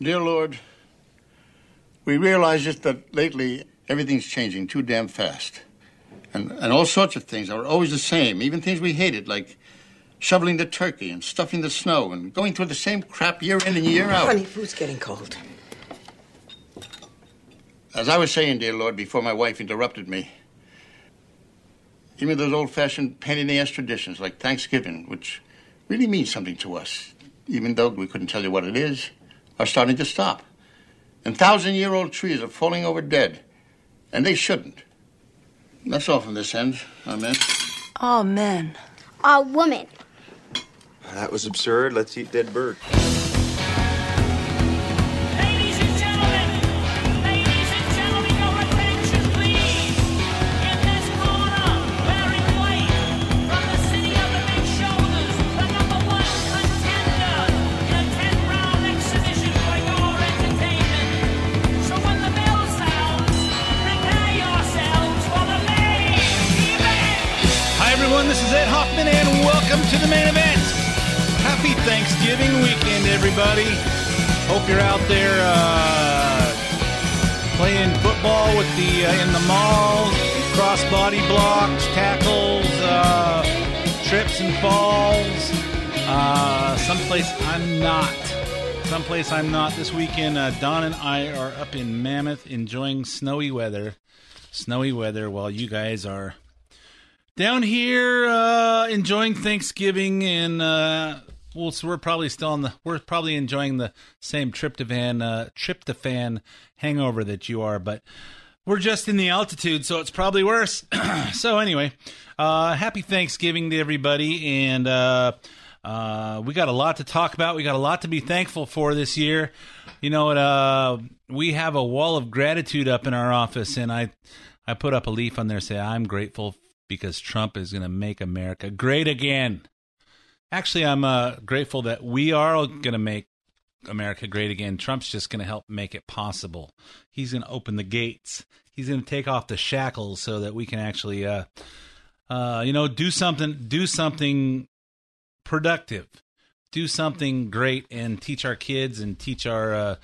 Dear Lord, we realize just that lately everything's changing too damn fast. And, and all sorts of things are always the same, even things we hated, like shoveling the turkey and stuffing the snow and going through the same crap year in and year out. Honey, food's getting cold. As I was saying, dear Lord, before my wife interrupted me, even those old fashioned pain in the ass traditions like Thanksgiving, which really means something to us, even though we couldn't tell you what it is, are starting to stop. And thousand year old trees are falling over dead, and they shouldn't. That's all from this end. Amen. Amen. A woman. That was absurd. Let's eat dead bird. Everyone. This is Ed Hoffman, and welcome to the main event. Happy Thanksgiving weekend, everybody. Hope you're out there uh, playing football with the uh, in the malls, crossbody blocks, tackles, uh, trips and falls. Uh, someplace I'm not. Someplace I'm not this weekend. Uh, Don and I are up in Mammoth enjoying snowy weather. Snowy weather while you guys are down here uh, enjoying Thanksgiving and uh, well, so we're probably still on the we're probably enjoying the same tryptophan uh, tryptophan hangover that you are, but we're just in the altitude, so it's probably worse. so anyway, uh, happy Thanksgiving to everybody, and uh, uh, we got a lot to talk about. We got a lot to be thankful for this year. You know, uh, we have a wall of gratitude up in our office, and I I put up a leaf on there say I'm grateful because Trump is going to make America great again. Actually, I'm uh, grateful that we are going to make America great again. Trump's just going to help make it possible. He's going to open the gates. He's going to take off the shackles so that we can actually, uh, uh, you know, do something, do something productive, do something great, and teach our kids and teach our uh,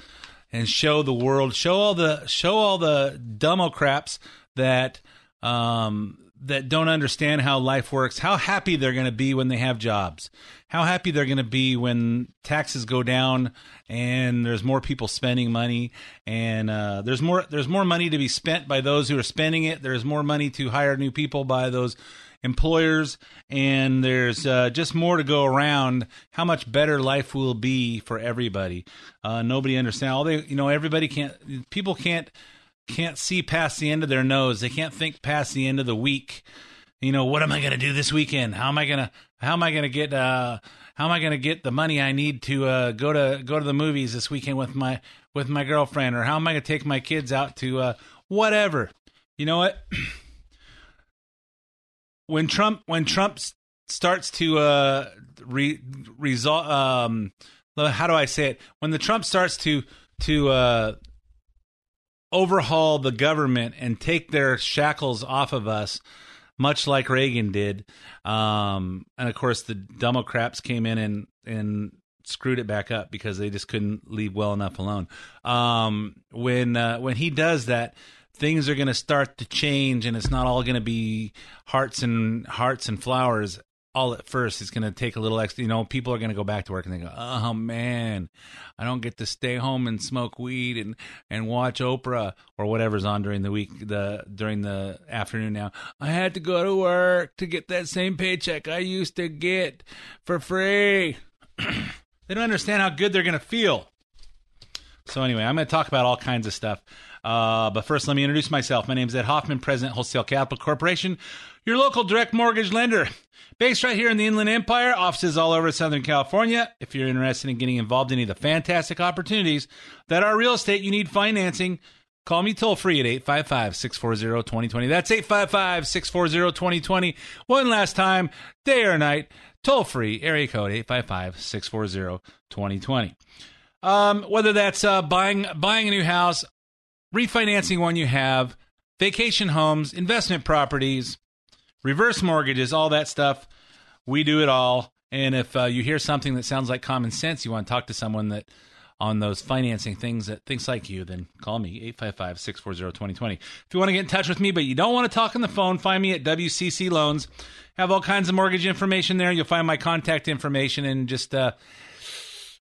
and show the world, show all the show all the democrats that um, that don't understand how life works, how happy they're going to be when they have jobs, how happy they're going to be when taxes go down and there's more people spending money, and uh, there's more there's more money to be spent by those who are spending it. There's more money to hire new people by those employers, and there's uh, just more to go around. How much better life will be for everybody. Uh, nobody understand all they you know. Everybody can't. People can't can't see past the end of their nose. They can't think past the end of the week. You know, what am I going to do this weekend? How am I going to how am I going to get uh how am I going to get the money I need to uh go to go to the movies this weekend with my with my girlfriend or how am I going to take my kids out to uh whatever. You know what? when Trump when Trump starts to uh re, result um how do I say it? When the Trump starts to to uh overhaul the government and take their shackles off of us, much like Reagan did. Um, and of course, the Democrats came in and and screwed it back up because they just couldn't leave well enough alone. Um, when uh, when he does that, things are going to start to change, and it's not all going to be hearts and hearts and flowers all at first. It's going to take a little extra. You know, people are going to go back to work and they go, "Oh man, I don't get to stay home and smoke weed and and watch Oprah or whatever's on during the week, the during the afternoon. Now I had to go to work to get that same paycheck I used to get for free. they don't understand how good they're going to feel." So anyway, I'm going to talk about all kinds of stuff. Uh, but first, let me introduce myself. My name is Ed Hoffman, President Wholesale Capital Corporation, your local direct mortgage lender. Based right here in the Inland Empire, offices all over Southern California. If you're interested in getting involved in any of the fantastic opportunities that are real estate, you need financing. Call me toll free at 855 640 2020. That's 855 640 2020. One last time, day or night, toll free, area code 855 640 2020. Um, whether that's uh, buying buying a new house, refinancing one you have, vacation homes, investment properties, reverse mortgages, all that stuff. We do it all. And if uh, you hear something that sounds like common sense, you want to talk to someone that on those financing things that thinks like you, then call me 855-640-2020. If you want to get in touch with me, but you don't want to talk on the phone, find me at WCC Loans. Have all kinds of mortgage information there. You'll find my contact information and just uh,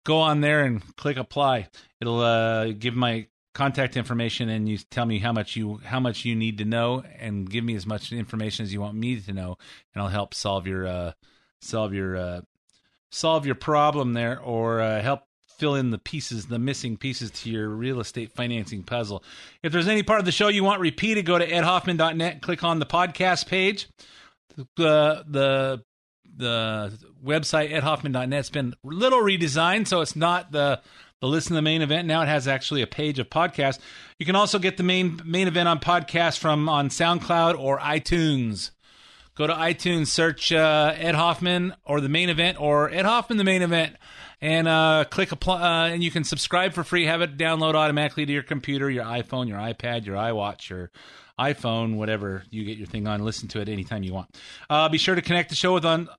go on there and click apply. It'll uh, give my contact information and you tell me how much you how much you need to know and give me as much information as you want me to know and I'll help solve your uh, solve your uh, solve your problem there or uh, help fill in the pieces the missing pieces to your real estate financing puzzle. If there's any part of the show you want repeated go to edhoffman.net click on the podcast page. The the the website edhoffman.net's been a little redesigned so it's not the the listen to the main event. Now it has actually a page of podcasts. you can also get the main main event on podcast from on soundcloud or itunes. Go to itunes search uh, ed hoffman or the main event or ed hoffman the main event and uh, click apply uh, and you can subscribe for free. Have it download automatically to your computer your iphone your ipad your iwatch your iPhone, whatever you get your thing on. Listen to it anytime you want. Uh, be sure to connect the show with on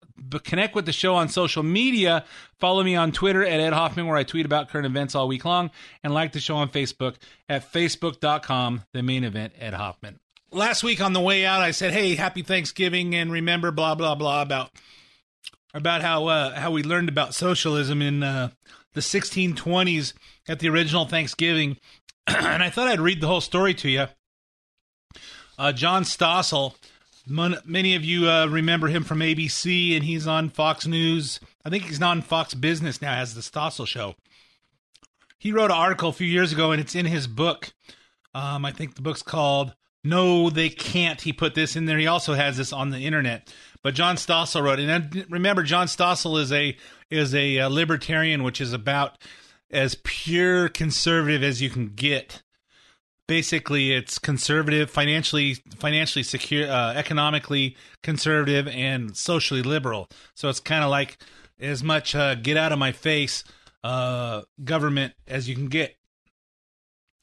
connect with the show on social media. Follow me on Twitter at Ed Hoffman, where I tweet about current events all week long, and like the show on Facebook at facebook.com. The main event, Ed Hoffman. Last week on the way out, I said, "Hey, happy Thanksgiving," and remember, blah blah blah about about how uh, how we learned about socialism in uh, the 1620s at the original Thanksgiving, and I thought I'd read the whole story to you. Uh, John Stossel, mon- many of you uh, remember him from ABC, and he's on Fox News. I think he's on Fox Business now, has the Stossel Show. He wrote an article a few years ago, and it's in his book. Um, I think the book's called "No, They Can't." He put this in there. He also has this on the internet. But John Stossel wrote, it. and remember, John Stossel is a is a, uh libertarian, which is about as pure conservative as you can get basically it's conservative financially financially secure uh, economically conservative and socially liberal. So it's kind of like as much uh, get out of my face uh, government as you can get.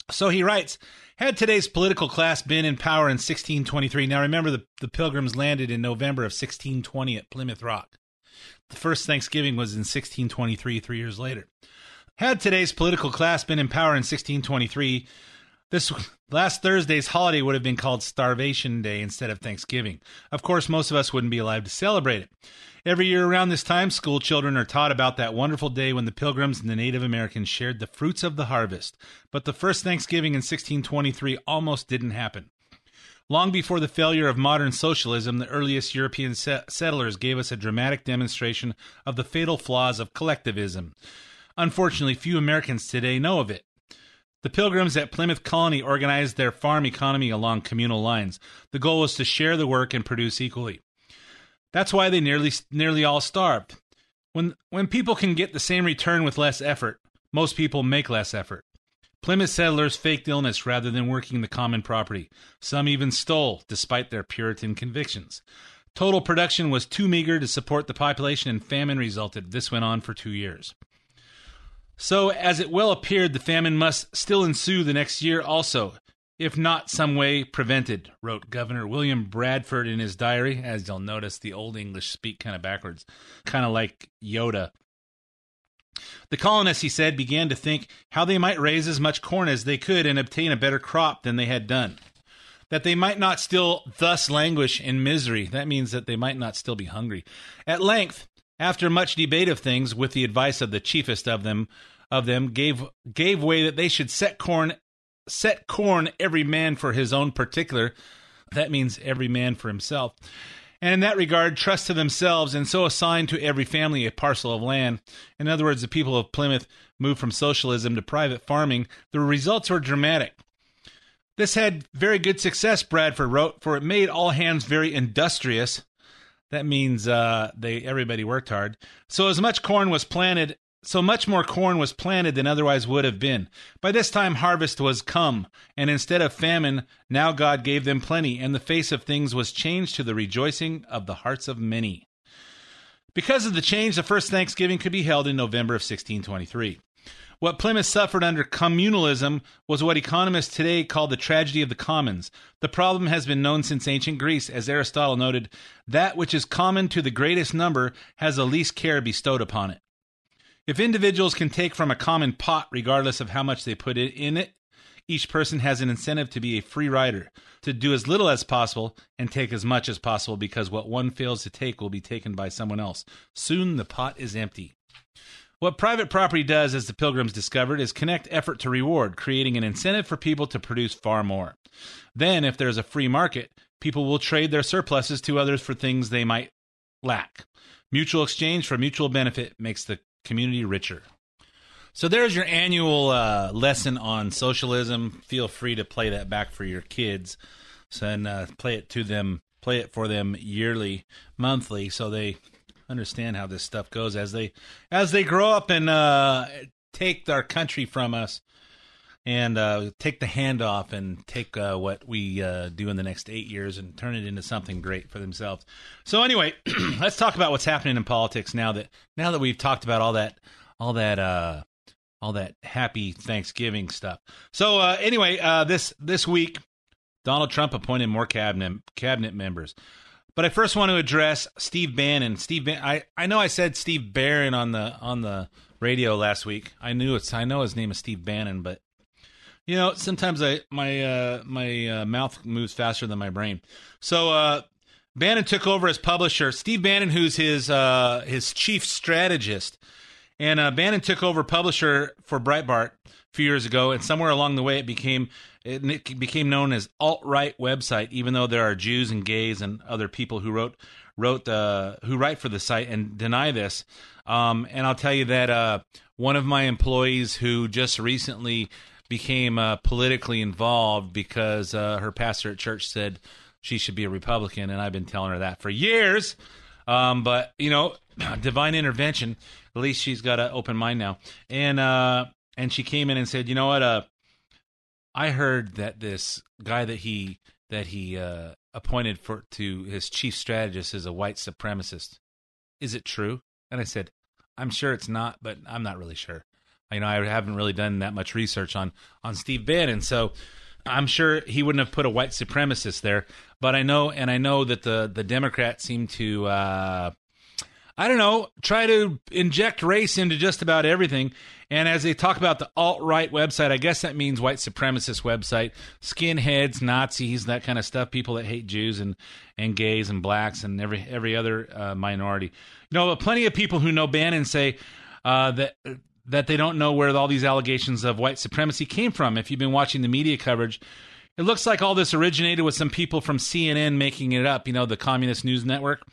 So he writes had today's political class been in power in 1623 now remember the, the pilgrims landed in november of 1620 at plymouth rock. The first thanksgiving was in 1623 three years later. Had today's political class been in power in 1623 this last Thursday's holiday would have been called Starvation Day instead of Thanksgiving. Of course, most of us wouldn't be alive to celebrate it. Every year around this time, school children are taught about that wonderful day when the Pilgrims and the Native Americans shared the fruits of the harvest. But the first Thanksgiving in 1623 almost didn't happen. Long before the failure of modern socialism, the earliest European set- settlers gave us a dramatic demonstration of the fatal flaws of collectivism. Unfortunately, few Americans today know of it. The Pilgrims at Plymouth Colony organized their farm economy along communal lines. The goal was to share the work and produce equally. That's why they nearly nearly all starved. When when people can get the same return with less effort, most people make less effort. Plymouth settlers faked illness rather than working the common property. Some even stole, despite their Puritan convictions. Total production was too meager to support the population, and famine resulted. This went on for two years. So, as it well appeared, the famine must still ensue the next year also, if not some way prevented, wrote Governor William Bradford in his diary. As you'll notice, the Old English speak kind of backwards, kind of like Yoda. The colonists, he said, began to think how they might raise as much corn as they could and obtain a better crop than they had done. That they might not still thus languish in misery. That means that they might not still be hungry. At length, after much debate of things, with the advice of the chiefest of them, of them gave gave way that they should set corn, set corn every man for his own particular. That means every man for himself. And in that regard, trust to themselves, and so assign to every family a parcel of land. In other words, the people of Plymouth moved from socialism to private farming, the results were dramatic. This had very good success, Bradford wrote, for it made all hands very industrious. That means uh, they everybody worked hard. So as much corn was planted, so much more corn was planted than otherwise would have been. By this time harvest was come, and instead of famine, now God gave them plenty, and the face of things was changed to the rejoicing of the hearts of many. Because of the change, the first Thanksgiving could be held in November of 1623. What Plymouth suffered under communalism was what economists today call the tragedy of the commons. The problem has been known since ancient Greece. As Aristotle noted, that which is common to the greatest number has the least care bestowed upon it. If individuals can take from a common pot, regardless of how much they put in it, each person has an incentive to be a free rider, to do as little as possible and take as much as possible because what one fails to take will be taken by someone else. Soon the pot is empty. What private property does, as the pilgrims discovered, is connect effort to reward, creating an incentive for people to produce far more. Then, if there's a free market, people will trade their surpluses to others for things they might lack. Mutual exchange for mutual benefit makes the community richer. So there's your annual uh, lesson on socialism. Feel free to play that back for your kids, so, and uh, play it to them, play it for them yearly, monthly, so they understand how this stuff goes as they as they grow up and uh, take our country from us and uh, take the hand off and take uh, what we uh, do in the next eight years and turn it into something great for themselves. So anyway, let's talk about what's happening in politics now that now that we've talked about all that all that uh, all that happy Thanksgiving stuff. So uh, anyway, uh, this this week, Donald Trump appointed more cabinet cabinet members. But I first want to address Steve Bannon. Steve, Ban- I I know I said Steve Barron on the on the radio last week. I knew it's I know his name is Steve Bannon, but you know sometimes I my uh, my uh, mouth moves faster than my brain. So uh, Bannon took over as publisher. Steve Bannon, who's his uh, his chief strategist, and uh, Bannon took over publisher for Breitbart few years ago, and somewhere along the way, it became it became known as alt right website. Even though there are Jews and gays and other people who wrote wrote uh, who write for the site and deny this. Um, and I'll tell you that uh, one of my employees who just recently became uh, politically involved because uh, her pastor at church said she should be a Republican, and I've been telling her that for years. Um, but you know, divine intervention. At least she's got an open mind now, and uh, and she came in and said, you know what? Uh, I heard that this guy that he that he uh, appointed for to his chief strategist is a white supremacist. Is it true? And I said, I'm sure it's not, but I'm not really sure. You know, I haven't really done that much research on on Steve Bannon, so I'm sure he wouldn't have put a white supremacist there. But I know, and I know that the the Democrats seem to, uh, I don't know, try to inject race into just about everything. And as they talk about the alt right website, I guess that means white supremacist website, skinheads, Nazis, that kind of stuff. People that hate Jews and and gays and blacks and every every other uh, minority. You know, plenty of people who know Bannon say uh, that that they don't know where all these allegations of white supremacy came from. If you've been watching the media coverage, it looks like all this originated with some people from CNN making it up. You know, the Communist News Network.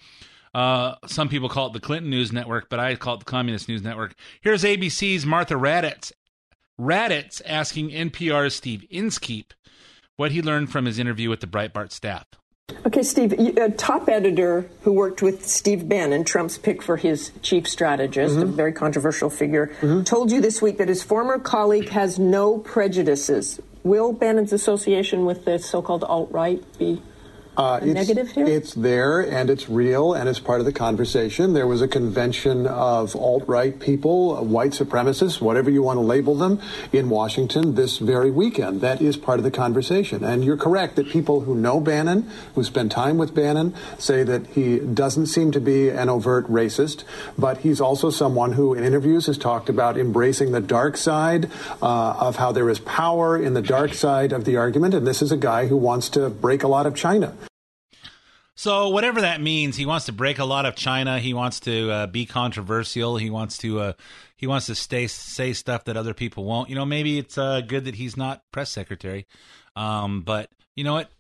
Uh, some people call it the Clinton News Network, but I call it the Communist News Network. Here's ABC's Martha Raddatz. Raddatz asking NPR's Steve Inskeep what he learned from his interview with the Breitbart staff. Okay, Steve, a top editor who worked with Steve Bannon, Trump's pick for his chief strategist, a very controversial figure, told you this week that his former colleague has no prejudices. Will Bannon's association with the so called alt right be Uh, a negative here? It's there and it's real and it's part of the conversation. There was a convention of alt right people, uh, white supremacists, whatever you want to label them, in Washington this very weekend. That is part of the conversation. And you're correct that people who know Bannon, who spend time with Bannon, say that he doesn't seem to be an overt racist, but he's also someone who, in interviews, has talked about embracing the dark side uh, of how there is power in the dark side of the argument. And this is a guy who wants to break a lot of China. So whatever that means, he wants to break a lot of China. He wants to uh, be controversial. He wants to uh, he wants to stay say stuff that other people won't. You know, maybe it's uh, good that he's not press secretary. Um, but you know what?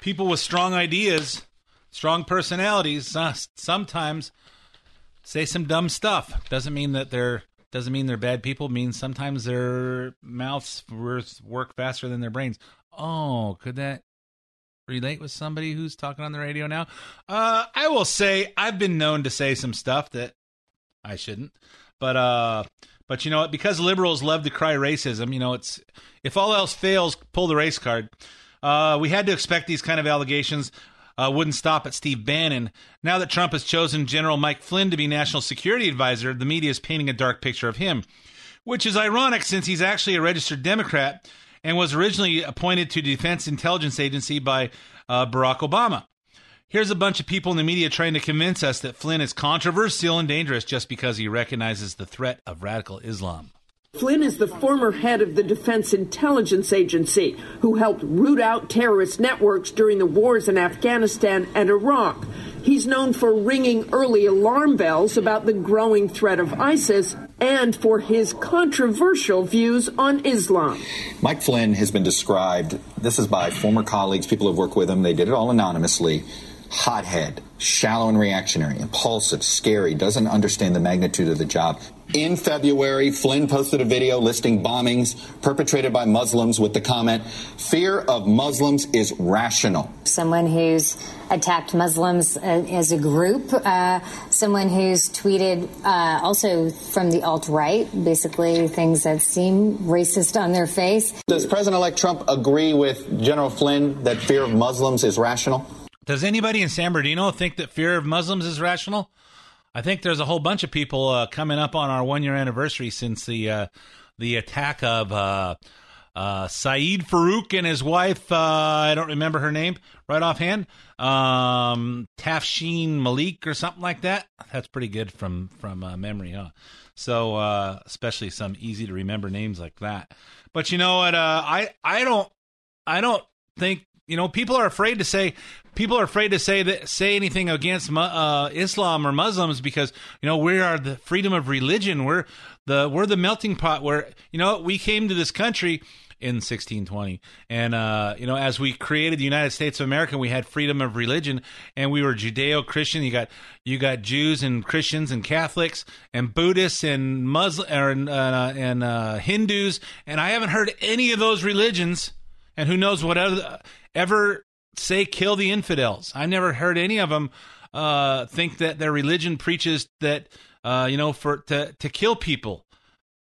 People with strong ideas, strong personalities, uh, sometimes say some dumb stuff. Doesn't mean that they're doesn't mean they're bad people. Means sometimes their mouths work faster than their brains. Oh, could that relate with somebody who's talking on the radio now? Uh, I will say I've been known to say some stuff that I shouldn't, but uh, but you know what? Because liberals love to cry racism, you know, it's if all else fails, pull the race card. Uh, we had to expect these kind of allegations uh, wouldn't stop at Steve Bannon. Now that Trump has chosen General Mike Flynn to be national security advisor, the media is painting a dark picture of him, which is ironic since he's actually a registered Democrat and was originally appointed to the Defense Intelligence Agency by uh, Barack Obama. Here's a bunch of people in the media trying to convince us that Flynn is controversial and dangerous just because he recognizes the threat of radical Islam. Flynn is the former head of the Defense Intelligence Agency who helped root out terrorist networks during the wars in Afghanistan and Iraq. He's known for ringing early alarm bells about the growing threat of ISIS and for his controversial views on Islam. Mike Flynn has been described, this is by former colleagues, people who've worked with him, they did it all anonymously. Hothead, shallow and reactionary, impulsive, scary, doesn't understand the magnitude of the job. In February, Flynn posted a video listing bombings perpetrated by Muslims with the comment, Fear of Muslims is rational. someone who's attacked Muslims uh, as a group, uh, someone who's tweeted uh, also from the alt right, basically things that seem racist on their face. Does President elect Trump agree with General Flynn that fear of Muslims is rational? Does anybody in San Bernardino think that fear of Muslims is rational? I think there's a whole bunch of people uh, coming up on our one year anniversary since the uh, the attack of uh, uh, Syed Farook and his wife. Uh, I don't remember her name right offhand. Um, Tafsheen Malik or something like that. That's pretty good from from uh, memory, huh? So especially some easy to remember names like that. But you know what? I I don't I don't think you know people are afraid to say people are afraid to say that say anything against uh, Islam or Muslims because you know we are the freedom of religion. We're the we're the melting pot where you know we came to this country in 1620 and uh, you know as we created the United States of America we had freedom of religion and we were Judeo-Christian you got you got Jews and Christians and Catholics and Buddhists and Muslim and uh, and uh, Hindus and I haven't heard any of those religions and who knows what ever say kill the infidels. I never heard any of them uh, think that their religion preaches that uh, you know for to to kill people,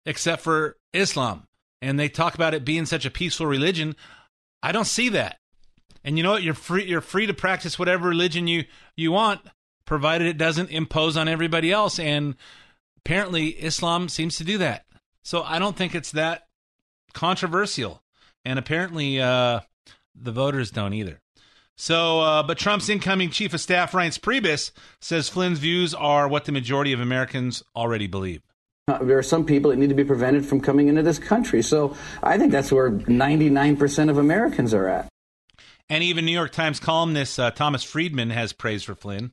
except for Islam, and they talk about it being such a peaceful religion. I don't see that. And you know what? You're free. You're free to practice whatever religion you you want, provided it doesn't impose on everybody else. And apparently, Islam seems to do that. So I don't think it's that controversial. And apparently, uh, the voters don't either. So, uh, but Trump's incoming chief of staff, Reince Priebus, says Flynn's views are what the majority of Americans already believe. Uh, there are some people that need to be prevented from coming into this country. So I think that's where 99% of Americans are at. And even New York Times columnist uh, Thomas Friedman has praise for Flynn.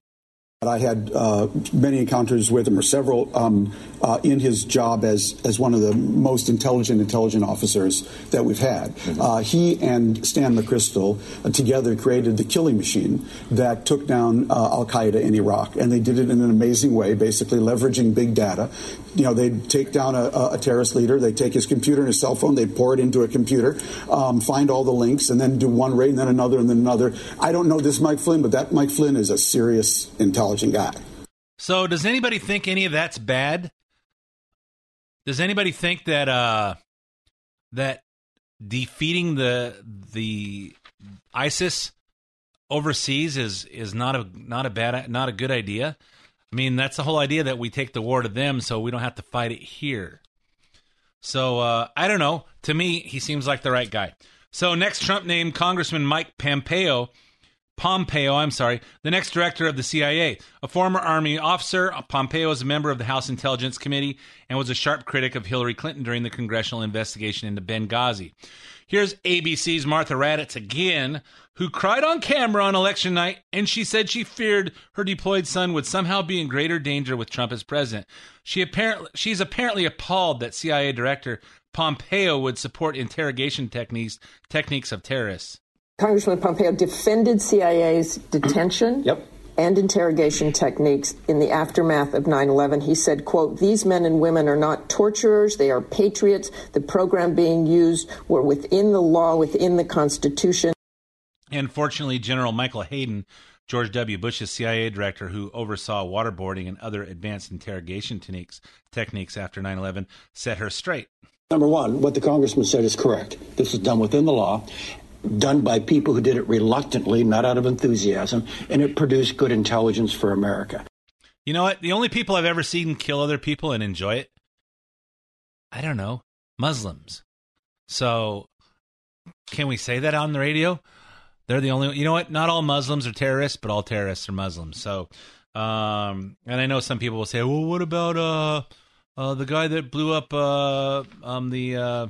I had uh, many encounters with him, or several, um, uh, in his job as as one of the most intelligent intelligent officers that we've had. Uh, he and Stan McChrystal uh, together created the killing machine that took down uh, Al Qaeda in Iraq, and they did it in an amazing way, basically leveraging big data. You know, they'd take down a, a terrorist leader, they'd take his computer and his cell phone, they'd pour it into a computer, um, find all the links, and then do one raid, and then another, and then another. I don't know this Mike Flynn, but that Mike Flynn is a serious, intelligent guy. So, does anybody think any of that's bad? Does anybody think that uh, that defeating the the ISIS overseas is is not a not a bad not a good idea? I mean, that's the whole idea that we take the war to them so we don't have to fight it here. So uh, I don't know. To me, he seems like the right guy. So next, Trump named Congressman Mike Pompeo. Pompeo, I'm sorry, the next director of the CIA. A former Army officer, Pompeo is a member of the House Intelligence Committee and was a sharp critic of Hillary Clinton during the congressional investigation into Benghazi. Here's ABC's Martha Raddatz again, who cried on camera on election night, and she said she feared her deployed son would somehow be in greater danger with Trump as president. She apparently she's apparently appalled that CIA director Pompeo would support interrogation techniques techniques of terrorists. Congressman Pompeo defended CIA's detention Yep. and interrogation techniques in the aftermath of 9-11. He said, quote, these men and women are not torturers. They are patriots. The program being used were within the law, within the Constitution. And fortunately, General Michael Hayden, George W. Bush's CIA director who oversaw waterboarding and other advanced interrogation techniques, techniques after 9 11, set her straight. Number one, what the congressman said is correct. This was done within the law, done by people who did it reluctantly, not out of enthusiasm, and it produced good intelligence for America. You know what? The only people I've ever seen kill other people and enjoy it, I don't know, Muslims. So, can we say that on the radio? They're the only. You know what? Not all Muslims are terrorists, but all terrorists are Muslims. So, um, and I know some people will say, "Well, what about uh, uh the guy that blew up uh um the uh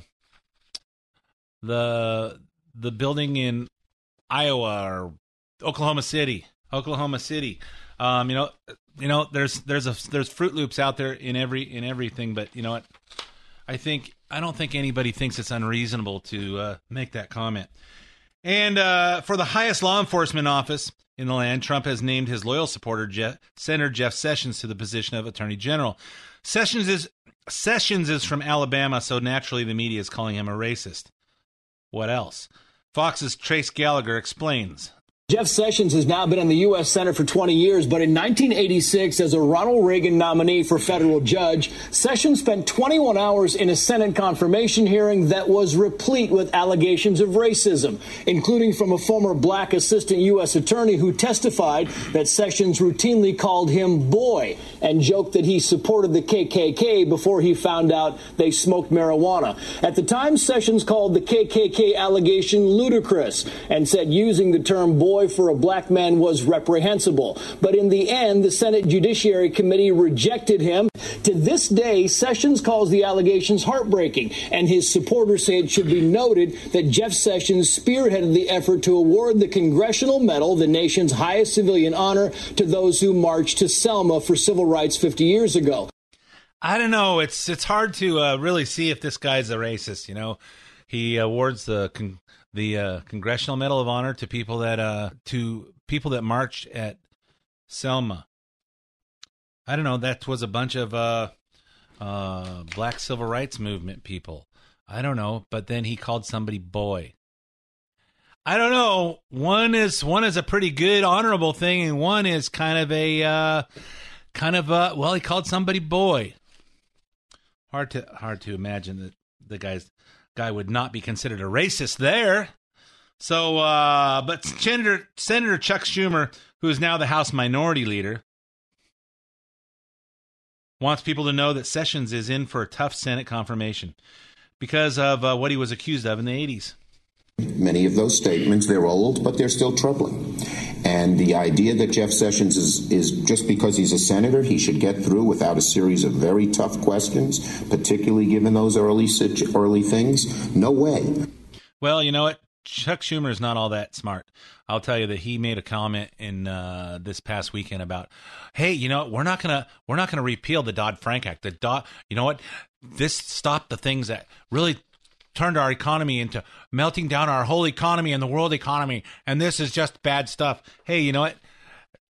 the the building in Iowa or Oklahoma City, Oklahoma City. Um, you know, you know, there's there's a there's Fruit Loops out there in every in everything, but you know what? I think I don't think anybody thinks it's unreasonable to uh, make that comment. And uh, for the highest law enforcement office in the land, Trump has named his loyal supporter, Jeff, Senator Jeff Sessions, to the position of Attorney General. Sessions is Sessions is from Alabama, so naturally the media is calling him a racist. What else? Fox's Trace Gallagher explains. Jeff Sessions has now been in the U.S. Senate for 20 years, but in 1986, as a Ronald Reagan nominee for federal judge, Sessions spent 21 hours in a Senate confirmation hearing that was replete with allegations of racism, including from a former black assistant U.S. attorney who testified that Sessions routinely called him boy and joked that he supported the KKK before he found out they smoked marijuana. At the time, Sessions called the KKK allegation ludicrous and said using the term boy for a black man was reprehensible. But in the end, the Senate Judiciary Committee rejected him. To this day, Sessions calls the allegations heartbreaking, and his supporters say it should be noted that Jeff Sessions spearheaded the effort to award the Congressional Medal, the nation's highest civilian honor, to those who marched to Selma for civil rights 50 years ago. I don't know. It's it's hard to uh, really see if this guy's a racist. You know, he awards the con- the uh, Congressional Medal of Honor to people that uh, to people that marched at Selma. I don't know. That was a bunch of uh, uh, Black Civil Rights Movement people. I don't know. But then he called somebody boy. I don't know. One is one is a pretty good honorable thing, and one is kind of a uh, kind of a well. He called somebody boy. Hard to hard to imagine that the guy's guy would not be considered a racist there. So, uh, but Senator Senator Chuck Schumer, who is now the House Minority Leader, wants people to know that Sessions is in for a tough Senate confirmation because of uh, what he was accused of in the 80s. Many of those statements, they're old, but they're still troubling. And the idea that Jeff Sessions is, is just because he's a senator, he should get through without a series of very tough questions, particularly given those early early things, no way. Well, you know what? Chuck Schumer is not all that smart. I'll tell you that he made a comment in uh, this past weekend about, hey, you know, we're not gonna we're not gonna repeal the Dodd Frank Act. The Dodd, you know what? This stopped the things that really turned our economy into melting down our whole economy and the world economy. And this is just bad stuff. Hey, you know what?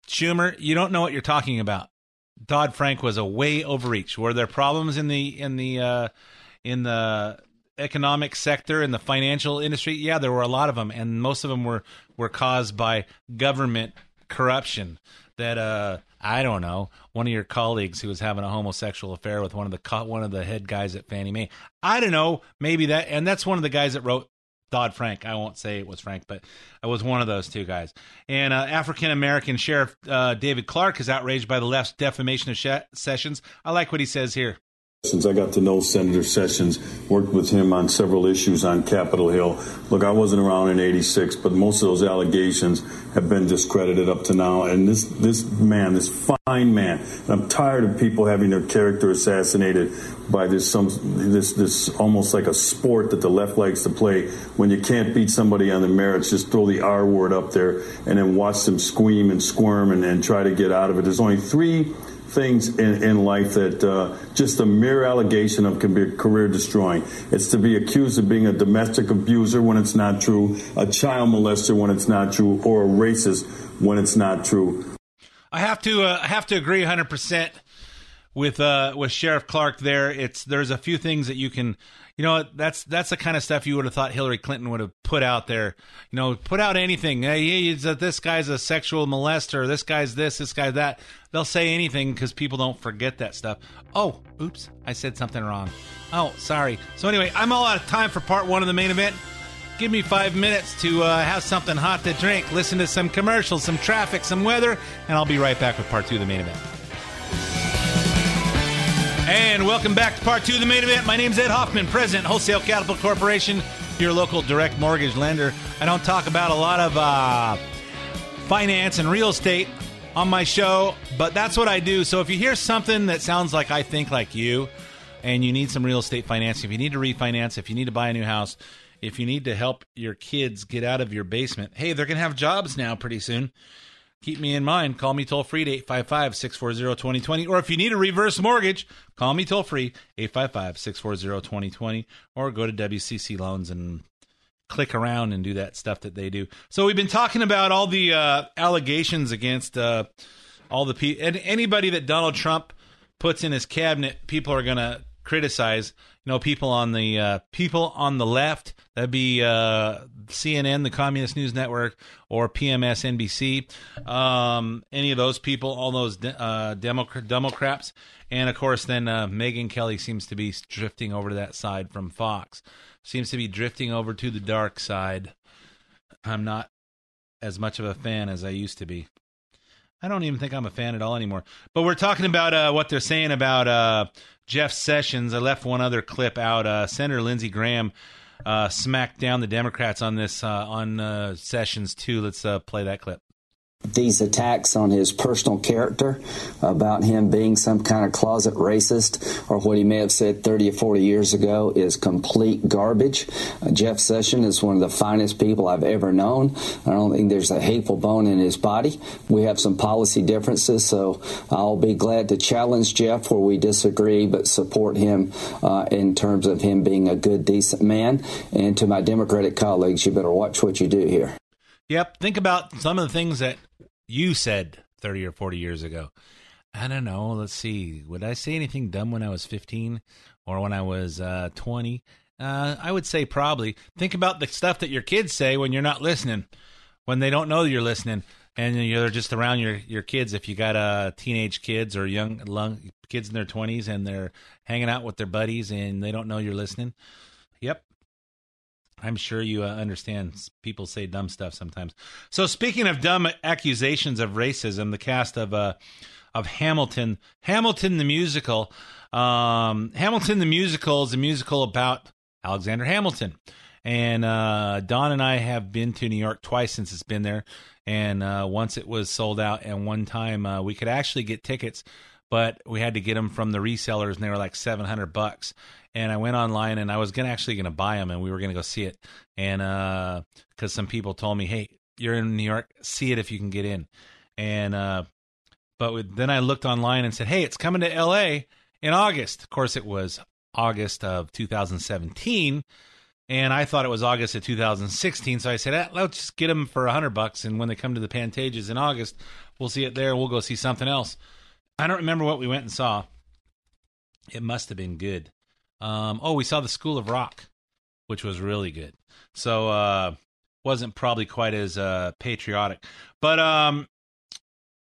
Schumer, you don't know what you're talking about. Dodd Frank was a way overreach. Were there problems in the in the uh, in the economic sector in the financial industry? Yeah, there were a lot of them, and most of them were were caused by government corruption. That uh, I don't know, one of your colleagues who was having a homosexual affair with one of the one of the head guys at Fannie Mae. I don't know, maybe that, and that's one of the guys that wrote Dodd Frank. I won't say it was Frank, but it was one of those two guys. And uh, African American Sheriff uh, David Clarke is outraged by the left's defamation of Sh- Sessions. I like what he says here. Since I got to know Senator Sessions, worked with him on several issues on Capitol Hill. Look, I wasn't around in '86, but most of those allegations have been discredited up to now. And this this man, this fine man, I'm tired of people having their character assassinated by this some this this almost like a sport that the left likes to play. When you can't beat somebody on the merits, just throw the R word up there and then watch them scream and squirm and, and try to get out of it. There's only three things in, in life that uh, just a mere allegation of can be career destroying. It's to be accused of being a domestic abuser when it's not true, a child molester when it's not true, or a racist when it's not true. I have to uh, I have to agree 100 percent with uh with Sheriff Clarke. There, it's there's a few things that you can, you know, that's that's the kind of stuff you would have thought Hillary Clinton would have put out there. You know, put out anything. Hey, this guy's a sexual molester. This guy's this. This guy's that. They'll say anything because people don't forget that stuff. Oh, oops, I said something wrong. Oh, sorry. So anyway, I'm all out of time for part one of the main event. Give me five minutes to uh, have something hot to drink, listen to some commercials, some traffic, some weather, and I'll be right back with part two of the main event. And welcome back to part two of the main event. My name's Ed Hoffman, President, Wholesale Capital Corporation, your local direct mortgage lender. I don't talk about a lot of uh, finance and real estate on my show, but that's what I do. So if you hear something that sounds like I think like you, and you need some real estate financing, if you need to refinance, if you need to buy a new house, if you need to help your kids get out of your basement, hey, they're going to have jobs now pretty soon. Keep me in mind. Call me toll free at 855 640 2020. Or if you need a reverse mortgage, call me toll free 855 640 2020. Or go to WCC Loans and click around and do that stuff that they do. So we've been talking about all the uh, allegations against uh, all the people. And anybody that Donald Trump puts in his cabinet, people are going to criticize. You know, people on the uh, people on the left. That'd be uh, CNN, the Communist News Network, or PMS NBC. Um, any of those people, all those de- uh, Democrat Democrats, and of course, then uh, Megyn Kelly seems to be drifting over to that side from Fox. Seems to be drifting over to the dark side. I'm not as much of a fan as I used to be. I don't even think I'm a fan at all anymore. But we're talking about uh, what they're saying about uh, Jeff Sessions. I left one other clip out. Uh, Senator Lindsey Graham uh, smacked down the Democrats on this uh, on uh, Sessions too. Let's uh, play that clip. These attacks on his personal character about him being some kind of closet racist or what he may have said 30 or 40 years ago is complete garbage. Uh, Jeff Sessions is one of the finest people I've ever known. I don't think there's a hateful bone in his body. We have some policy differences, so I'll be glad to challenge Jeff where we disagree, but support him uh, in terms of him being a good, decent man. And to my Democratic colleagues, you better watch what you do here. Yep. Think about some of the things that you said 30 or 40 years ago. I don't know. Let's see. Would I say anything dumb when I was 15 or when I was uh, 20? Uh, I would say probably. Think about the stuff that your kids say when you're not listening, when they don't know you're listening, and you're just around your, your kids. If you got uh, teenage kids or young, young kids in their 20s and they're hanging out with their buddies and they don't know you're listening. I'm sure you uh, understand. People say dumb stuff sometimes. So speaking of dumb accusations of racism, the cast of uh, of Hamilton, Hamilton the musical, um, Hamilton the musical is a musical about Alexander Hamilton, and uh, Don and I have been to New York twice since it's been there, and uh, once it was sold out, and one time uh, we could actually get tickets, but we had to get them from the resellers, and they were like seven hundred bucks and I went online and I was gonna actually gonna buy them and we were gonna go see it. And uh because some people told me hey you're in New York see it if you can get in. And uh but then I looked online and said hey it's coming to L.A. in August. Of course it was August of 2017 and I thought it was August of 2016 so I said eh, let's just get them for a hundred bucks and when they come to the Pantages in August we'll see it there we'll go see something else. I don't remember what we went and saw. It must have been good um, oh, we saw the School of Rock, which was really good. So uh, wasn't probably quite as uh, patriotic, but um,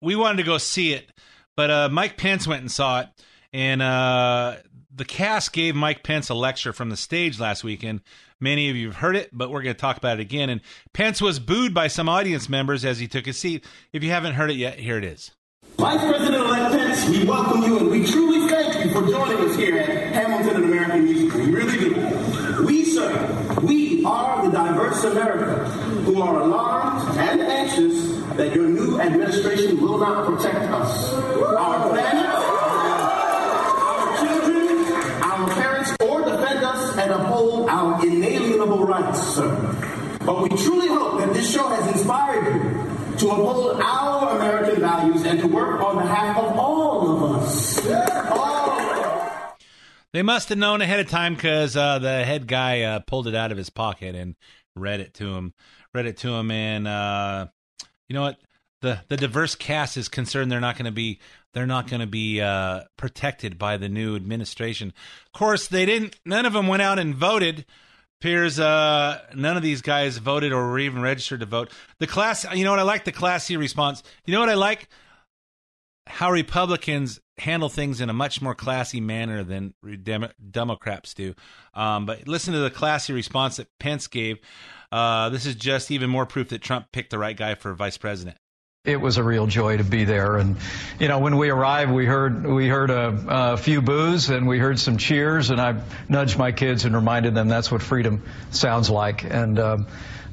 we wanted to go see it. But uh, Mike Pence went and saw it, and uh, the cast gave Mike Pence a lecture from the stage last weekend. Many of you have heard it, but we're going to talk about it again. And Pence was booed by some audience members as he took his seat. If you haven't heard it yet, here it is. Vice President-elect Pence, we welcome you and we truly thank you for joining us here at Hamilton and American Musical. We really do. We, sir, we are the diverse America who are alarmed and anxious that your new administration will not protect us, our planet, our children, our parents, or defend us and uphold our inalienable rights, sir. But we truly hope that this show has inspired you to uphold our American values and to work on behalf of all of us. All They must have known ahead of time because uh, the head guy uh, pulled it out of his pocket and read it to him. Read it to him, and uh, you know what? the the diverse cast is concerned, they're not going to be they're not going to be uh, protected by the new administration. Of course, they didn't. None of them went out and voted. Piers, uh, none of these guys voted or were even registered to vote. The class, you know what I like? The classy response. You know what I like? How Republicans handle things in a much more classy manner than Dem- Democrats do. Um, but listen to the classy response that Pence gave. Uh, this is just even more proof that Trump picked the right guy for vice president. It was a real joy to be there, and you know when we arrived, we heard we heard a, a few boos and we heard some cheers, and I nudged my kids and reminded them that's what freedom sounds like. And um,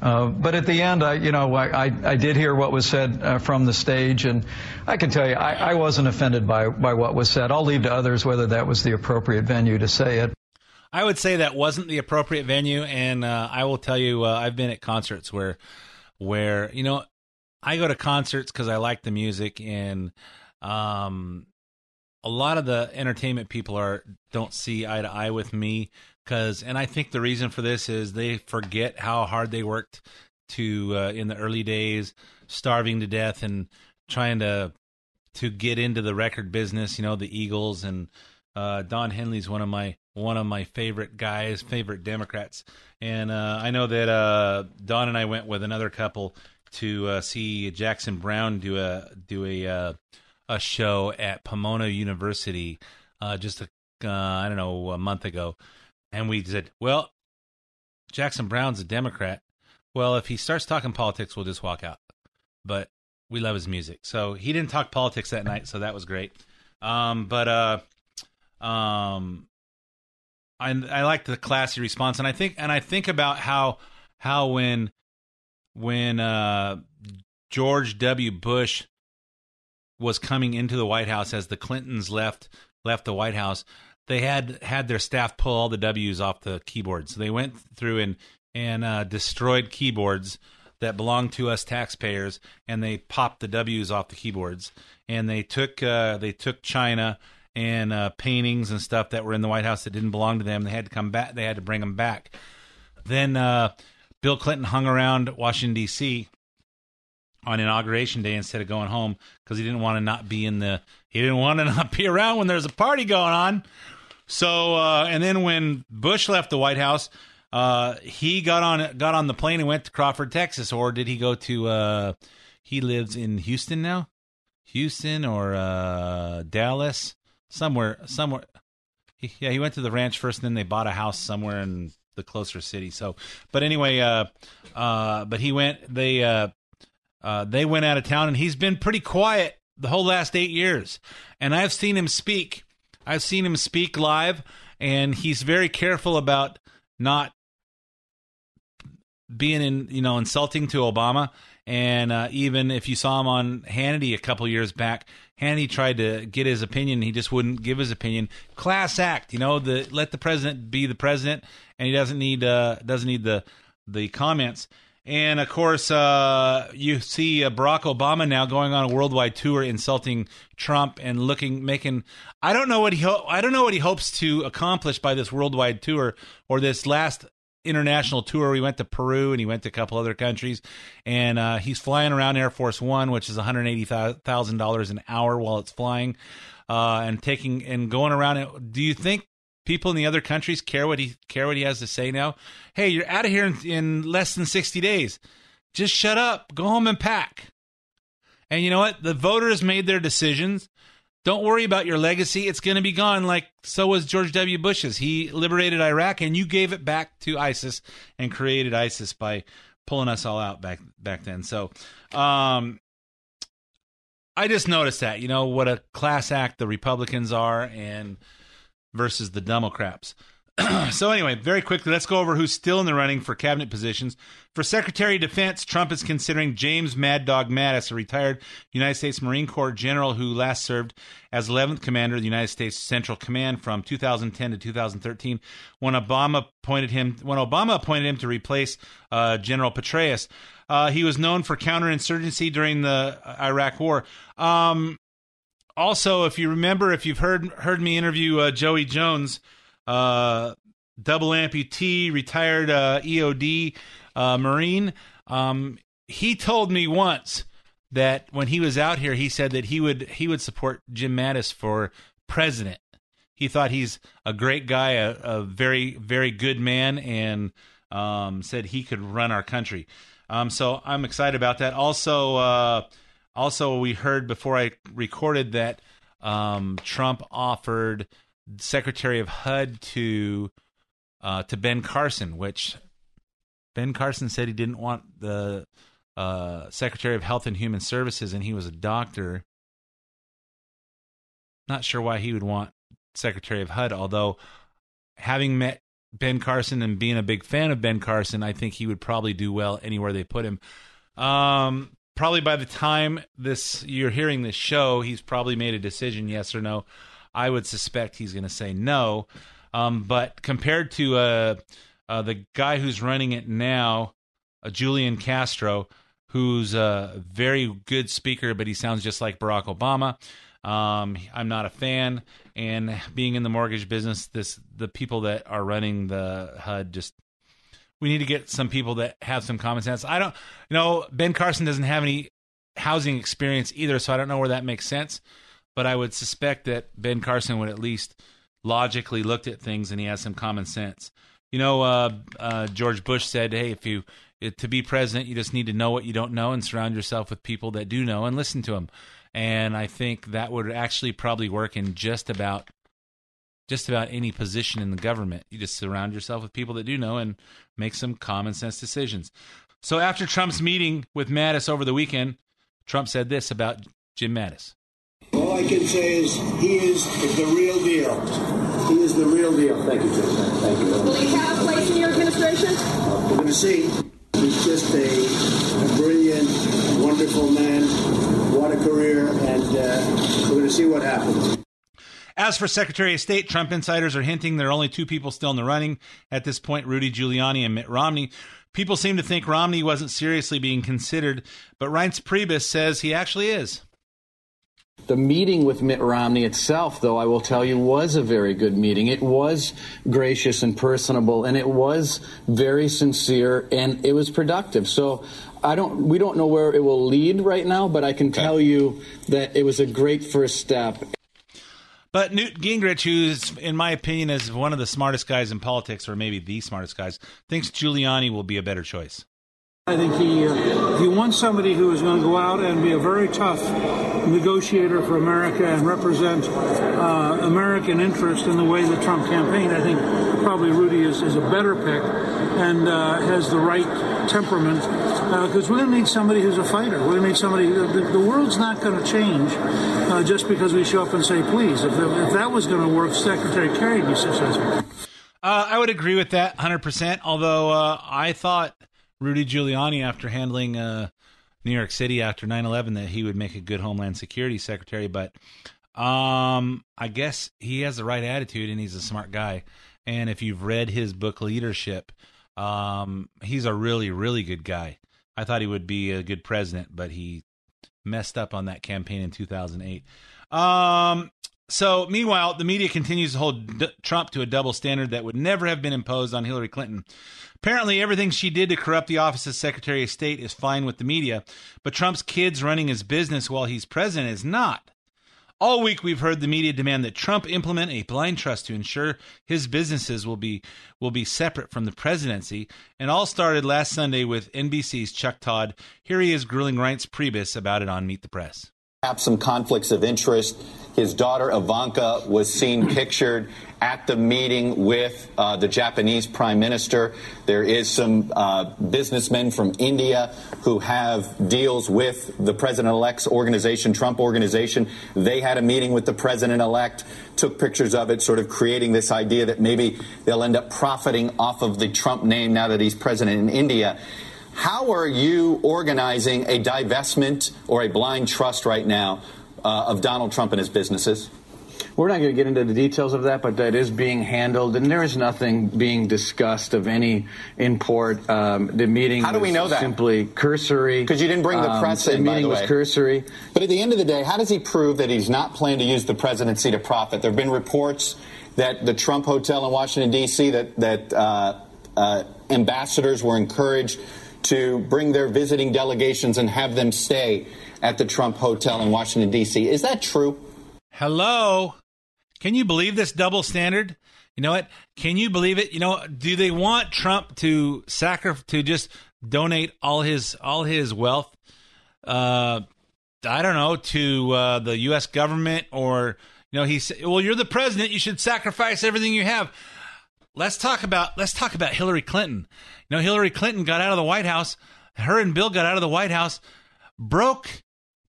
uh, but at the end, I you know I, I, I did hear what was said uh, from the stage, and I can tell you I, I wasn't offended by by what was said. I'll leave to others whether that was the appropriate venue to say it. I would say that wasn't the appropriate venue, and uh, I will tell you, uh, I've been at concerts where, where you know, I go to concerts because I like the music, and um, a lot of the entertainment people are don't see eye to eye with me because, and I think the reason for this is they forget how hard they worked to uh, in the early days, starving to death and trying to to get into the record business. You know, the Eagles and uh, Don Henley's one of my one of my favorite guys, favorite Democrats, and uh, I know that uh, Don and I went with another couple to uh, see Jackson Browne do a do a uh, a show at Pomona University uh, just a, uh, I don't know a month ago, and we said, well, Jackson Browne's a Democrat. Well, if he starts talking politics, we'll just walk out. But we love his music, so he didn't talk politics that night, so that was great. Um, but uh, um, I I like the classy response, and I think and I think about how how when when uh, George W. Bush was coming into the White House as the Clintons left left the White House, they had had their staff pull all the W's off the keyboard. So they went through and and uh, destroyed keyboards that belonged to us taxpayers, and they popped the W's off the keyboards. And they took uh, they took China and uh, paintings and stuff that were in the White House that didn't belong to them. They had to come back. They had to bring them back. Then uh, Bill Clinton hung around Washington D.C. on inauguration day instead of going home because he didn't want to not be in the. He didn't want to not be around when there's a party going on. So uh, and then when Bush left the White House, uh, he got on got on the plane and went to Crawford, Texas, or did he go to? Uh, he lives in Houston now, Houston or uh, Dallas, somewhere, somewhere. He, yeah, he went to the ranch first, and then they bought a house somewhere in the closer city. So, but anyway, uh, uh, but he went. They uh, uh, they went out of town, and he's been pretty quiet the whole last eight years. And I've seen him speak. I've seen him speak live, and he's very careful about not being in you know insulting to Obama. And uh, even if you saw him on Hannity a couple years back, Hannity tried to get his opinion. He just wouldn't give his opinion. Class act, you know, the let the president be the president, and he doesn't need uh, doesn't need the the comments. And of course, uh, you see uh, Barack Obama now going on a worldwide tour, insulting Trump and looking, making. I don't know what he. Ho- I don't know what he hopes to accomplish by this worldwide tour or this last international tour. We went to Peru and he went to a couple other countries, and uh, he's flying around Air Force One, which is one hundred eighty thousand dollars an hour while it's flying, uh, and taking and going around. It do you think people in the other countries care what he care what he has to say now? Hey, you're out of here in, in less than sixty days. Just shut up. Go home and pack. And you know what? The voters made their decisions. Don't worry about your legacy. It's going to be gone. Like so was George W. Bush's. He liberated Iraq, and you gave it back to ISIS and created ISIS by pulling us all out back back then. So, um, I just noticed that. You know what a class act the Republicans are, and versus the Democrats. so anyway, very quickly, let's go over who's still in the running for cabinet positions. For Secretary of Defense, Trump is considering James Mad Dog Mattis, a retired United States Marine Corps general who last served as 11th Commander of the United States Central Command from 2010 to 2013, when Obama appointed him when Obama appointed him to replace uh, General Petraeus. Uh, he was known for counterinsurgency during the Iraq War. Um, also, if you remember, if you've heard heard me interview uh, Joey Jones uh, double amputee, retired uh, EOD uh, Marine. Um, he told me once that when he was out here, he said that he would he would support Jim Mattis for president. He thought he's a great guy, a, a very very good man, and um, said he could run our country. Um, so I'm excited about that. Also, uh, also we heard before I recorded that um, Trump offered Secretary of HUD to uh, to Ben Carson, which Ben Carson said he didn't want the uh, Secretary of Health and Human Services, and he was a doctor. Not sure why he would want Secretary of HUD, although having met Ben Carson and being a big fan of Ben Carson, I think he would probably do well anywhere they put him. Um, probably by the time this you're hearing this show, he's probably made a decision, yes or no. I would suspect he's going to say no. Um, but compared to uh, uh, the guy who's running it now, uh, Julian Castro, who's a very good speaker, but he sounds just like Barack Obama. Um, I'm not a fan, and being in the mortgage business, this the people that are running the HUD just we need to get some people that have some common sense. I don't, you know, Ben Carson doesn't have any housing experience either, so I don't know where that makes sense. But I would suspect that Ben Carson would at least logically looked at things and he has some common sense. You know, uh, uh, George Bush said, "Hey, if you to be president, you just need to know what you don't know and surround yourself with people that do know and listen to them." And I think that would actually probably work in just about just about any position in the government. You just surround yourself with people that do know and make some common sense decisions. So after Trump's meeting with Mattis over the weekend, Trump said this about Jim Mattis. All I can say is he is the real deal. He is the real deal. Thank you, Jim. Thank you. Will he have a place in your administration? We're going to see. He's just a, a brilliant, wonderful man. What a career, and uh, we're going to see what happens. As for Secretary of State, Trump insiders are hinting there are only two people still in the running at this point Rudy Giuliani and Mitt Romney. People seem to think Romney wasn't seriously being considered, but Reince Priebus says he actually is. The meeting with Mitt Romney itself, though, I will tell you, was a very good meeting. It was gracious and personable, and it was very sincere, and it was productive. So I don't, we don't know where it will lead right now, but I can tell you that it was a great first step. But Newt Gingrich, who's, in my opinion, is one of the smartest guys in politics, or maybe the smartest guys, thinks Giuliani will be a better choice. I think he, uh, he wants somebody who is going to go out and be a very tough negotiator for America and represent uh, American interest in the way the Trump campaign, I think probably Rudy is, is a better pick and uh, has the right temperament because we're going to need somebody who's a fighter. We're going to need somebody. The, the world's not going to change uh, just because we show up and say please. If, if that was going to work, Secretary Kerry would be successful. Uh, I would agree with that 100%. Although uh, I thought Rudy Giuliani, after handling uh, New York City after 9 11, that he would make a good Homeland Security Secretary. But um, I guess he has the right attitude and he's a smart guy. And if you've read his book, Leadership, um, he's a really, really good guy. I thought he would be a good president, but he messed up on that campaign in 2008. Um, so, meanwhile, the media continues to hold D- Trump to a double standard that would never have been imposed on Hillary Clinton. Apparently, everything she did to corrupt the office of Secretary of State is fine with the media, but Trump's kids running his business while he's president is not. All week we've heard the media demand that Trump implement a blind trust to ensure his businesses will be will be separate from the presidency, and all started last Sunday with NBC's Chuck Todd. Here he is grilling Reince Priebus about it on Meet the Press have some conflicts of interest. His daughter Ivanka was seen pictured at the meeting with uh, the Japanese prime minister. There is some uh, businessmen from India who have deals with the president-elect's organization, Trump organization. They had a meeting with the president-elect, took pictures of it, sort of creating this idea that maybe they'll end up profiting off of the Trump name now that he's president in India. How are you organizing a divestment or a blind trust right now uh, of Donald Trump and his businesses? We're not going to get into the details of that, but that is being handled, and there is nothing being discussed of any import. Um, the meeting How do we was know that? simply cursory. Because you didn't bring the Um, press the in, by meeting the was cursory. But at the end of the day, how does he prove that he's not planning to use the presidency to profit? There have been reports that the Trump Hotel in Washington D.C. that that uh, uh, ambassadors were encouraged to bring their visiting delegations and have them stay at the Trump Hotel in Washington, D.C. Is that true? Hello. Can you believe this double standard? You know what? Can you believe it? You know, do they want Trump to sacrifice to just donate all his all his wealth uh I don't know to uh the US government or you know he's well you're the president you should sacrifice everything you have. Let's talk about let's talk about Hillary Clinton. Know Hillary Clinton got out of the White House, her and Bill got out of the White House broke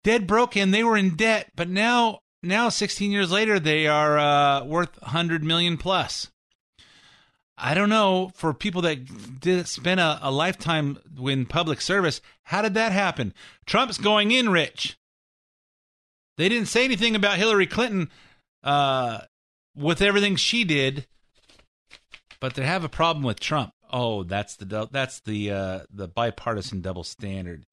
dead broke and they were in debt, but now now 16 years later they are uh, worth 100 million plus. I don't know for people that did spend a, a lifetime in public service how did that happen? Trump's going in rich. They didn't say anything about hillary clinton uh, with everything she did but they have a problem with trump oh that's the that's the uh, the bipartisan double standard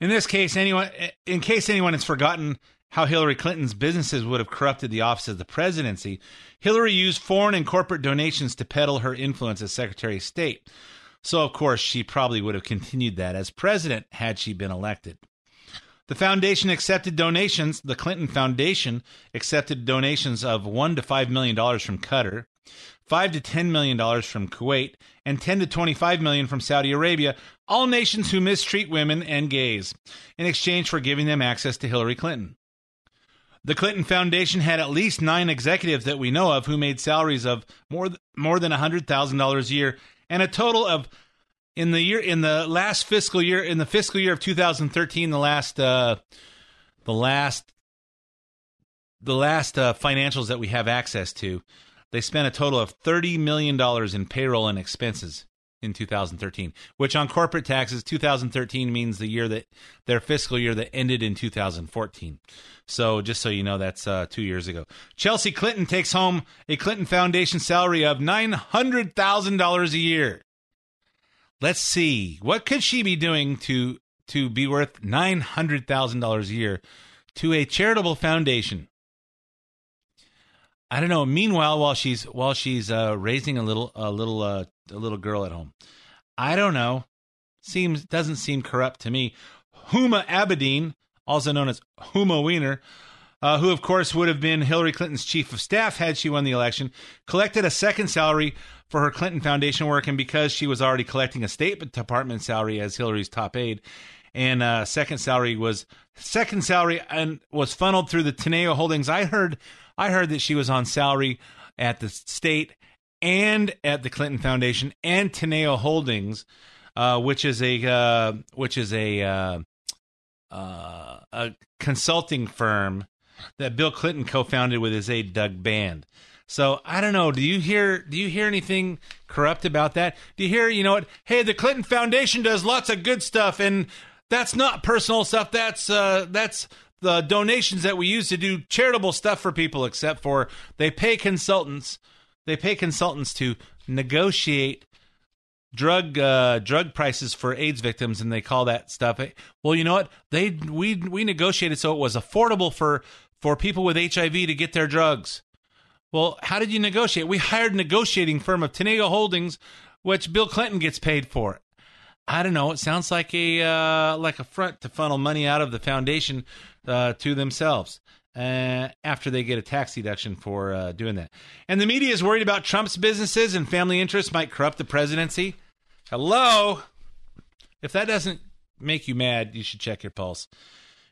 in this case, anyone, in case anyone has forgotten how Hillary Clinton's businesses would have corrupted the office of the presidency, Hillary used foreign and corporate donations to peddle her influence as Secretary of State. So, of course, she probably would have continued that as president had she been elected. The foundation accepted donations. The Clinton Foundation accepted donations of one to five million dollars from Qatar, five to ten million dollars from Kuwait, and ten to twenty-five million from Saudi Arabia, all nations who mistreat women and gays, in exchange for giving them access to Hillary Clinton. The Clinton Foundation had at least nine executives that we know of who made salaries of more more than hundred thousand dollars a year, and a total of in the year in the last fiscal year in the fiscal year of 2013, the last uh, the last the last uh, financials that we have access to, they spent a total of thirty million dollars in payroll and expenses in 2013, which on corporate taxes, 2013 means the year that their fiscal year that ended in 2014. So just so you know, that's uh, two years ago. Chelsea Clinton takes home a Clinton Foundation salary of nine hundred thousand dollars a year. Let's see, what could she be doing to to be worth nine hundred thousand dollars a year to a charitable foundation? I don't know. Meanwhile, while she's while she's uh, raising a little a little uh, a little girl at home, I don't know. Seems doesn't seem corrupt to me. Huma Abedin, also known as Huma Weiner, uh, who of course would have been Hillary Clinton's chief of staff had she won the election, collected a second salary for her Clinton Foundation work, and because she was already collecting a State Department salary as Hillary's top aide, and uh, second salary was second salary and was funneled through the Teneo Holdings. I heard I heard that she was on salary at the state and at the Clinton Foundation and Teneo Holdings, uh, which is a uh, which is a uh, uh, a consulting firm that Bill Clinton co-founded with his aide Doug Band. So I don't know. Do you hear? Do you hear anything corrupt about that? Do you hear? You know what? Hey, the Clinton Foundation does lots of good stuff, and that's not personal stuff. That's uh, that's the donations that we use to do charitable stuff for people. Except for they pay consultants. They pay consultants to negotiate drug uh, drug prices for AIDS victims, and they call that stuff. Well, you know what? They we we negotiated so it was affordable for for people with HIV to get their drugs. Well, how did you negotiate? We hired a negotiating firm of Teneo Holdings, which Bill Clinton gets paid for. I don't know. It sounds like a uh, like a front to funnel money out of the foundation uh, to themselves uh, after they get a tax deduction for uh, doing that. And the media is worried about Trump's businesses and family interests might corrupt the presidency. Hello. If that doesn't make you mad, you should check your pulse.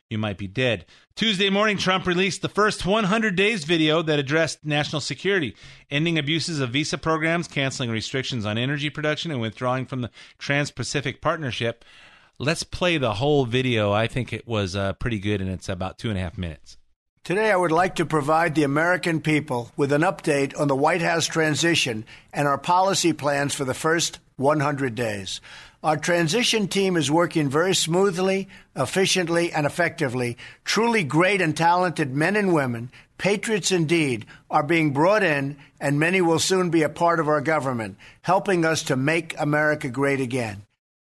You might be dead. Tuesday morning, Trump released the first 100 days video that addressed national security, ending abuses of visa programs, canceling restrictions on energy production, and withdrawing from the Trans Pacific Partnership. Let's play the whole video. I think it was uh, pretty good, and it's about two and a half minutes. Today, I would like to provide the American people with an update on the White House transition and our policy plans for the first 100 days. Our transition team is working very smoothly, efficiently, and effectively. Truly great and talented men and women, patriots indeed, are being brought in, and many will soon be a part of our government, helping us to make America great again.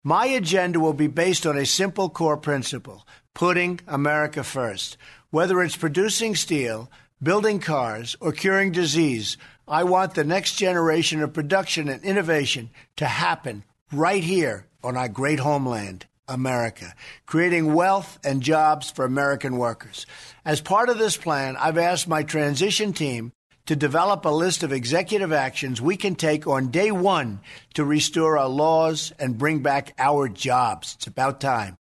My agenda will be based on a simple core principle putting America first. Whether it's producing steel, building cars, or curing disease, I want the next generation of production and innovation to happen right here on our great homeland, America, creating wealth and jobs for American workers. As part of this plan, I've asked my transition team to develop a list of executive actions we can take on day one to restore our laws and bring back our jobs. It's about time.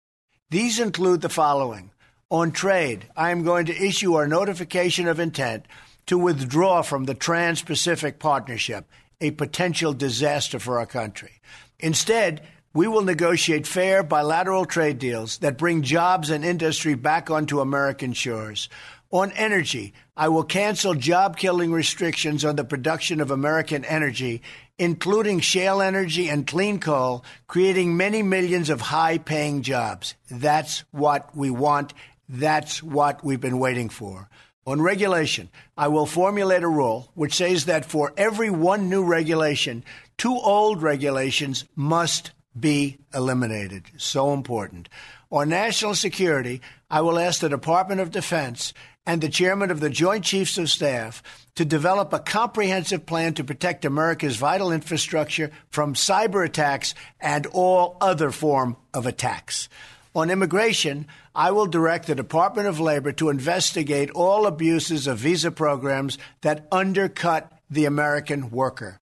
These include the following. On trade, I am going to issue our notification of intent to withdraw from the Trans Pacific Partnership, a potential disaster for our country. Instead, we will negotiate fair bilateral trade deals that bring jobs and industry back onto American shores. On energy, I will cancel job killing restrictions on the production of American energy, including shale energy and clean coal, creating many millions of high paying jobs. That's what we want. That's what we've been waiting for. On regulation, I will formulate a rule which says that for every one new regulation, two old regulations must be eliminated. So important. On national security, I will ask the Department of Defense and the chairman of the Joint Chiefs of Staff to develop a comprehensive plan to protect America's vital infrastructure from cyber attacks and all other form of attacks. On immigration, I will direct the Department of Labor to investigate all abuses of visa programs that undercut the American worker.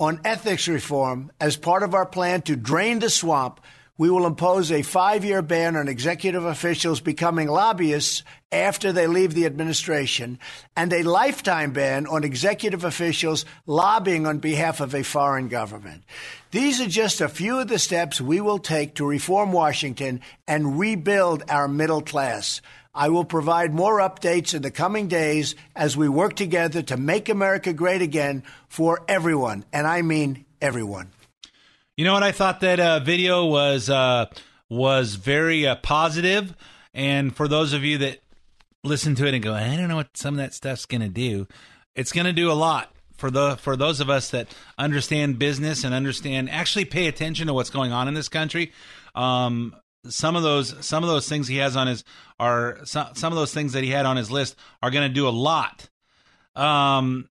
On ethics reform, as part of our plan to drain the swamp, we will impose a five year ban on executive officials becoming lobbyists after they leave the administration and a lifetime ban on executive officials lobbying on behalf of a foreign government. These are just a few of the steps we will take to reform Washington and rebuild our middle class. I will provide more updates in the coming days as we work together to make America great again for everyone, and I mean everyone. You know what? I thought that uh, video was uh, was very uh, positive, and for those of you that listen to it and go, I don't know what some of that stuff's going to do, it's going to do a lot for the for those of us that understand business and understand actually pay attention to what's going on in this country. Um, some of those some of those things he has on his are some, some of those things that he had on his list are going to do a lot. Um,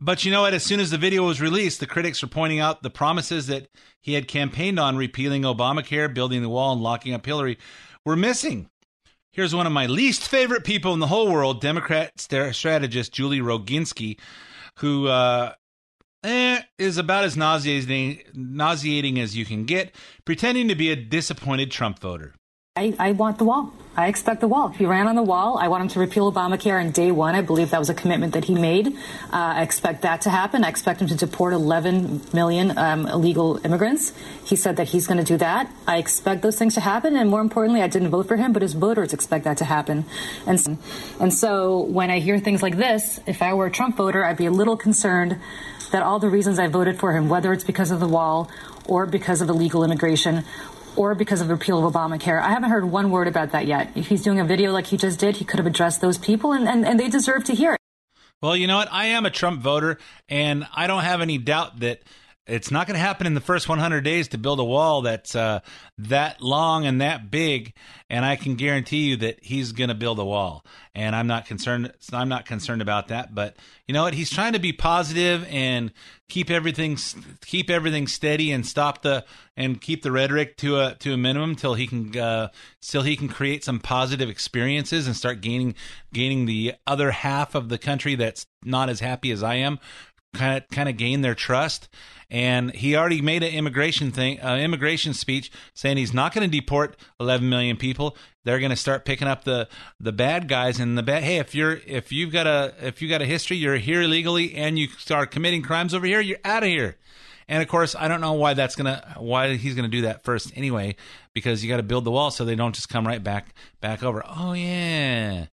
but you know what? As soon as the video was released, the critics were pointing out the promises that he had campaigned on repealing Obamacare, building the wall, and locking up Hillary were missing. Here's one of my least favorite people in the whole world, Democrat strategist Julie Roginsky, who uh, eh, is about as nauseating, nauseating as you can get, pretending to be a disappointed Trump voter. I, I want the wall. I expect the wall. He ran on the wall. I want him to repeal Obamacare on day one. I believe that was a commitment that he made. Uh, I expect that to happen. I expect him to deport 11 million um, illegal immigrants. He said that he's going to do that. I expect those things to happen. And more importantly, I didn't vote for him, but his voters expect that to happen. And, so- and so when I hear things like this, if I were a Trump voter, I'd be a little concerned that all the reasons I voted for him, whether it's because of the wall or because of illegal immigration or because of repeal of Obamacare. I haven't heard one word about that yet. If he's doing a video like he just did, he could have addressed those people, and, and, and they deserve to hear it. Well, you know what? I am a Trump voter, and I don't have any doubt that it's not going to happen in the first 100 days to build a wall that's uh, that long and that big. And I can guarantee you that he's going to build a wall. And I'm not concerned. I'm not concerned about that. But you know what? He's trying to be positive and keep everything keep everything steady and stop the and keep the rhetoric to a to a minimum till he can uh, till he can create some positive experiences and start gaining gaining the other half of the country that's not as happy as I am kind of kind of gain their trust and he already made an immigration thing, uh, immigration speech saying he's not going to deport 11 million people. They're going to start picking up the the bad guys and the bad. Hey, if you're if you've got a if you got a history, you're here illegally, and you start committing crimes over here, you're out of here. And of course, I don't know why that's gonna why he's gonna do that first anyway, because you got to build the wall so they don't just come right back back over. Oh yeah,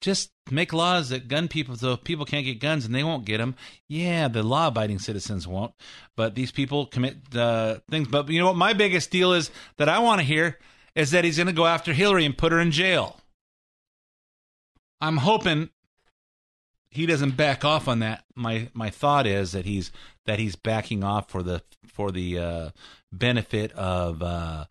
just make laws that gun people so people can't get guns and they won't get them. Yeah, the law abiding citizens won't, but these people commit uh, things. But you know what? My biggest deal is that I want to hear is that he's going to go after Hillary and put her in jail. I'm hoping he doesn't back off on that. My my thought is that he's that he's backing off for the for the uh, benefit of uh,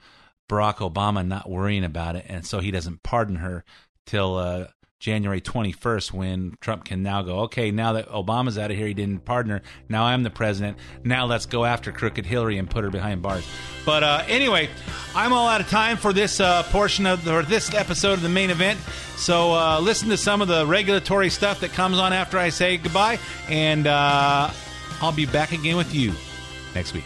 Barack Obama not worrying about it, and so he doesn't pardon her till uh, January 21st when Trump can now go, okay, now that Obama's out of here, he didn't pardon her. Now I'm the president. Now let's go after crooked Hillary and put her behind bars. But uh, anyway, I'm all out of time for this uh, portion of the, or this episode of the main event. So uh, listen to some of the regulatory stuff that comes on after I say goodbye, and uh, I'll be back again with you next week.